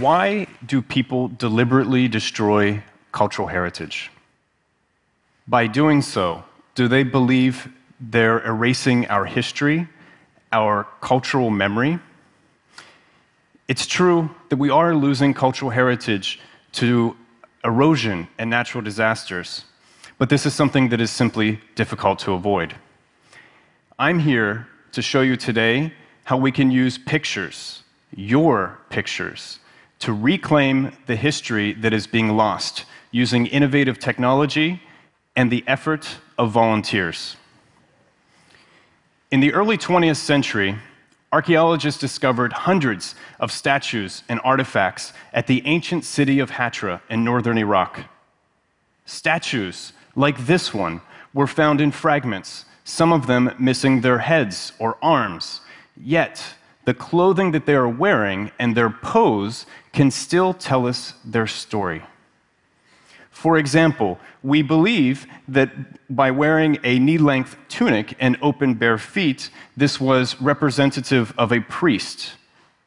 Why do people deliberately destroy cultural heritage? By doing so, do they believe they're erasing our history, our cultural memory? It's true that we are losing cultural heritage to erosion and natural disasters, but this is something that is simply difficult to avoid. I'm here to show you today how we can use pictures, your pictures, to reclaim the history that is being lost using innovative technology and the effort of volunteers. In the early 20th century, archaeologists discovered hundreds of statues and artifacts at the ancient city of Hatra in northern Iraq. Statues like this one were found in fragments, some of them missing their heads or arms. Yet, the clothing that they are wearing and their pose can still tell us their story. For example, we believe that by wearing a knee length tunic and open bare feet, this was representative of a priest.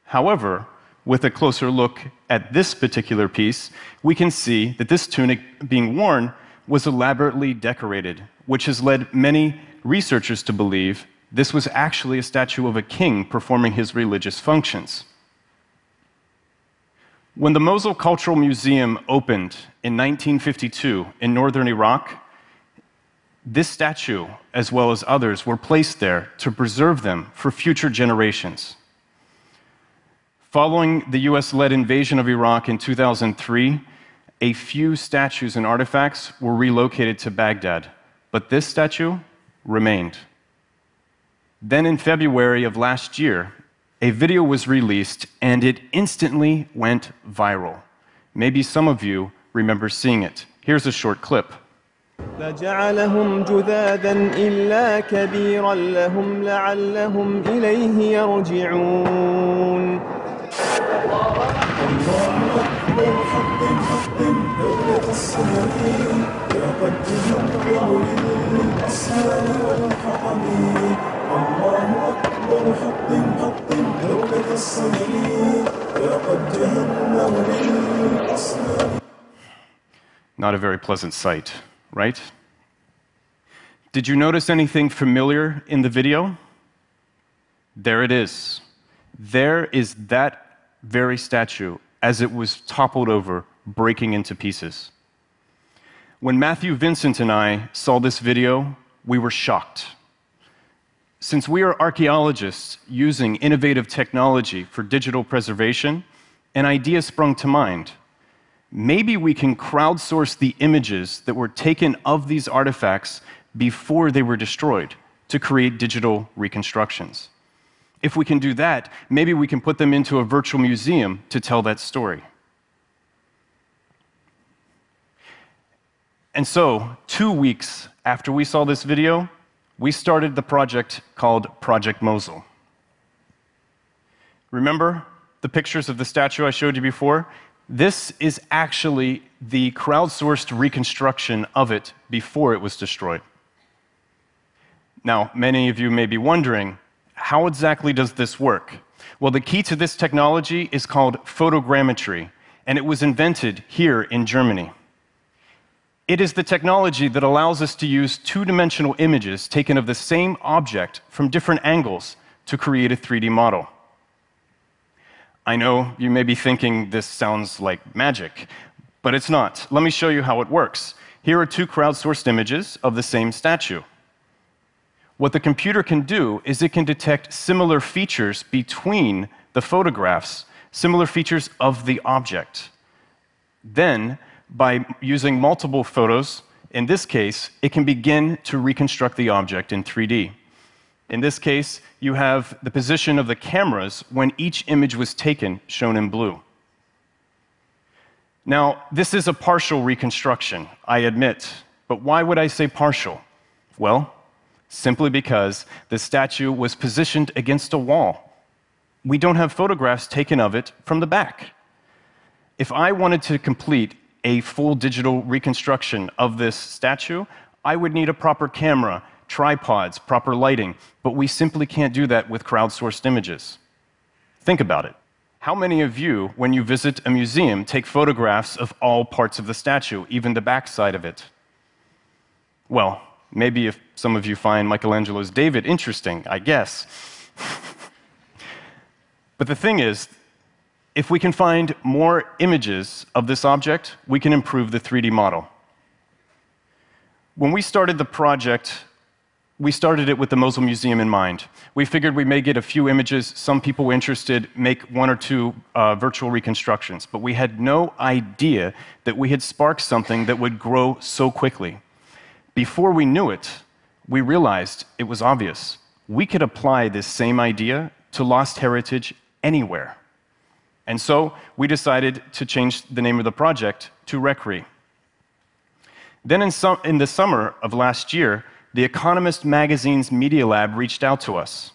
However, with a closer look at this particular piece, we can see that this tunic being worn was elaborately decorated, which has led many researchers to believe this was actually a statue of a king performing his religious functions. When the Mosul Cultural Museum opened in 1952 in northern Iraq, this statue, as well as others, were placed there to preserve them for future generations. Following the US led invasion of Iraq in 2003, a few statues and artifacts were relocated to Baghdad, but this statue remained. Then, in February of last year, a video was released and it instantly went viral. Maybe some of you remember seeing it. Here's a short clip. لجعلهم جذاذا إلا كبيرا لهم لعلهم إليه يرجعون الله Not a very pleasant sight, right? Did you notice anything familiar in the video? There it is. There is that very statue as it was toppled over, breaking into pieces. When Matthew Vincent and I saw this video, we were shocked. Since we are archaeologists using innovative technology for digital preservation, an idea sprung to mind. Maybe we can crowdsource the images that were taken of these artifacts before they were destroyed to create digital reconstructions. If we can do that, maybe we can put them into a virtual museum to tell that story. And so, two weeks after we saw this video, we started the project called Project Mosul. Remember the pictures of the statue I showed you before? This is actually the crowdsourced reconstruction of it before it was destroyed. Now, many of you may be wondering how exactly does this work? Well, the key to this technology is called photogrammetry, and it was invented here in Germany. It is the technology that allows us to use two dimensional images taken of the same object from different angles to create a 3D model. I know you may be thinking this sounds like magic, but it's not. Let me show you how it works. Here are two crowdsourced images of the same statue. What the computer can do is it can detect similar features between the photographs, similar features of the object. Then, by using multiple photos, in this case, it can begin to reconstruct the object in 3D. In this case, you have the position of the cameras when each image was taken, shown in blue. Now, this is a partial reconstruction, I admit, but why would I say partial? Well, simply because the statue was positioned against a wall. We don't have photographs taken of it from the back. If I wanted to complete a full digital reconstruction of this statue, I would need a proper camera, tripods, proper lighting, but we simply can't do that with crowdsourced images. Think about it. How many of you, when you visit a museum, take photographs of all parts of the statue, even the backside of it? Well, maybe if some of you find Michelangelo's David interesting, I guess. but the thing is, if we can find more images of this object, we can improve the 3D model. When we started the project, we started it with the Mosul Museum in mind. We figured we may get a few images, some people interested, make one or two uh, virtual reconstructions, but we had no idea that we had sparked something that would grow so quickly. Before we knew it, we realized it was obvious. We could apply this same idea to lost heritage anywhere. And so we decided to change the name of the project to Rekrei. Then, in, in, the summer of last year, The Economist magazine's Media Lab reached out to us.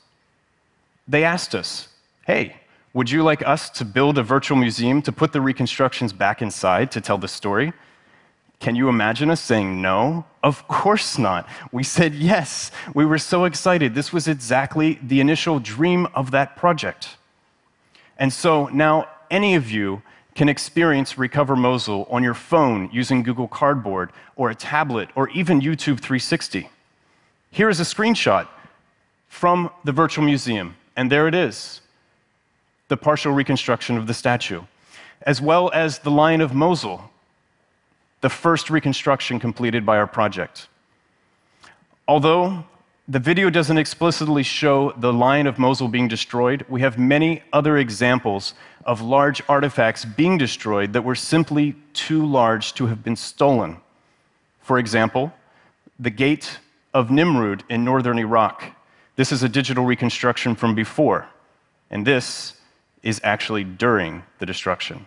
They asked us, hey, would you like us to build a virtual museum to put the reconstructions back inside to tell the story? Can you imagine us saying no? Of course not. We said yes. We were so excited. This was exactly the initial dream of that project. And so now any of you can experience RecoVR Mosul on your phone using Google Cardboard or a tablet or even YouTube 360. Here is a screenshot from the virtual museum, and there it is the partial reconstruction of the statue, as well as the Lion of Mosul, the first reconstruction completed by our project. Although the video doesn't explicitly show the Lion of Mosul being destroyed. We have many other examples of large artifacts being destroyed that were simply too large to have been stolen. For example, the Gate of Nimrud in northern Iraq. This is a digital reconstruction from before, and this is actually during the destruction.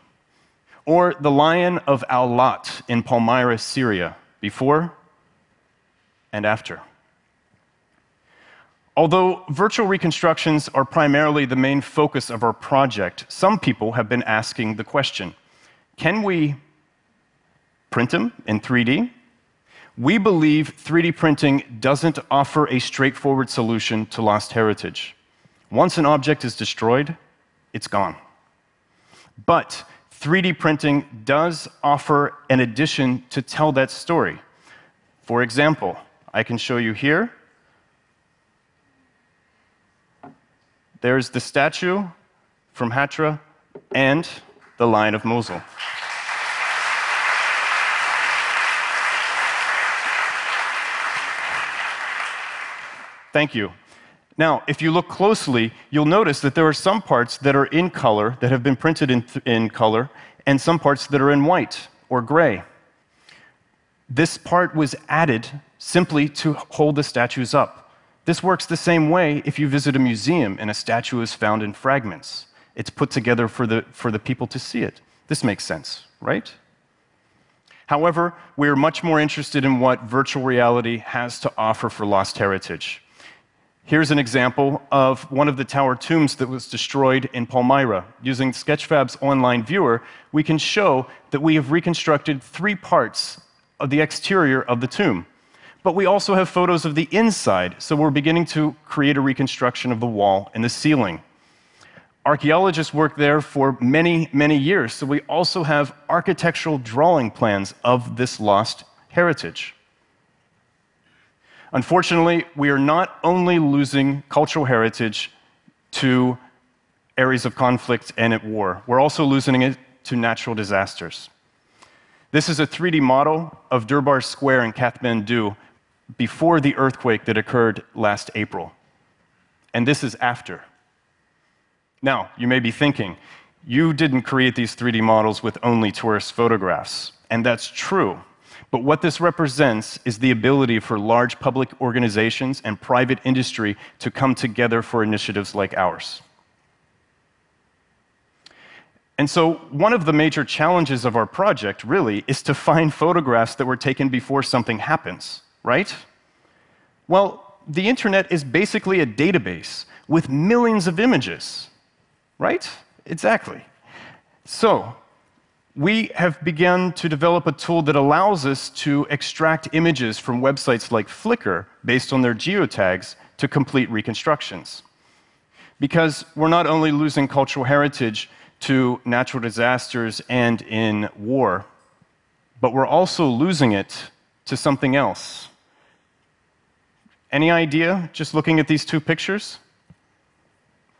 Or the Lion of Al Lat in Palmyra, Syria, before and after. Although virtual reconstructions are primarily the main focus of our project, some people have been asking the question can we print them in 3D? We believe 3D printing doesn't offer a straightforward solution to lost heritage. Once an object is destroyed, it's gone. But 3D printing does offer an addition to tell that story. For example, I can show you here There's the statue from Hatra and the Lion of Mosul. Thank you. Now, if you look closely, you'll notice that there are some parts that are in color, that have been printed in, in color, and some parts that are in white or gray. This part was added simply to hold the statues up. This works the same way if you visit a museum and a statue is found in fragments. It's put together for the, for the people to see it. This makes sense, right? However, we are much more interested in what virtual reality has to offer for lost heritage. Here's an example of one of the tower tombs that was destroyed in Palmyra. Using Sketchfab's online viewer, we can show that we have reconstructed three parts of the exterior of the tomb. But we also have photos of the inside, so we're beginning to create a reconstruction of the wall and the ceiling. Archaeologists worked there for many, many years, so we also have architectural drawing plans of this lost heritage. Unfortunately, we are not only losing cultural heritage to areas of conflict and at war, we're also losing it to natural disasters. This is a 3D model of Durbar Square in Kathmandu, before the earthquake that occurred last April. And this is after. Now, you may be thinking, you didn't create these 3D models with only tourist photographs. And that's true. But what this represents is the ability for large public organizations and private industry to come together for initiatives like ours. And so, one of the major challenges of our project really is to find photographs that were taken before something happens right? Well, the internet is basically a database with millions of images, right? Exactly. So, we have begun to develop a tool that allows us to extract images from websites like Flickr based on their geotags to complete reconstructions. Because we're not only losing cultural heritage to natural disasters and in war, but we're also losing it to something else. Any idea just looking at these two pictures?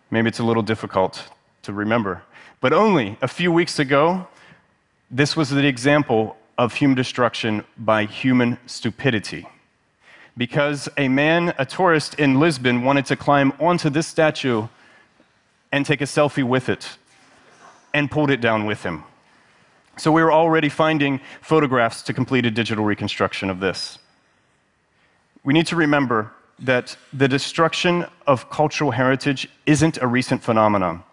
Maybe it's a little difficult to remember. But only a few weeks ago, this was the example of human destruction by human stupidity. Because a man, a tourist in Lisbon, wanted to climb onto this statue and take a selfie with it and pulled it down with him. So we were already finding photographs to complete a digital reconstruction of this. We need to remember that the destruction of cultural heritage isn't a recent phenomenon.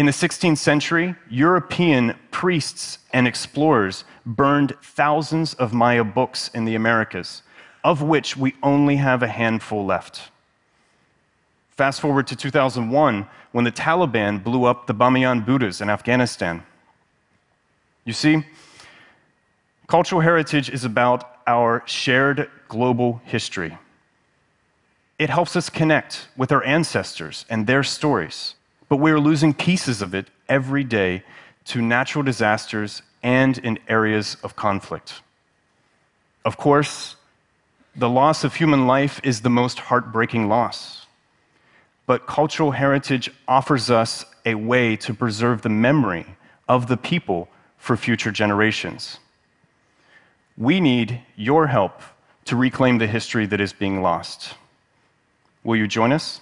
In the 16th century, European priests and explorers burned thousands of Maya books in the Americas, of which we only have a handful left. Fast forward to 2001, when the Taliban blew up the Bamiyan Buddhas in Afghanistan. You see, cultural heritage is about our shared global history. It helps us connect with our ancestors and their stories, but we are losing pieces of it every day to natural disasters and in areas of conflict. Of course, the loss of human life is the most heartbreaking loss. But cultural heritage offers us a way to preserve the memory of the people for future generations. We need your help to reclaim the history that is being lost. Will you join us?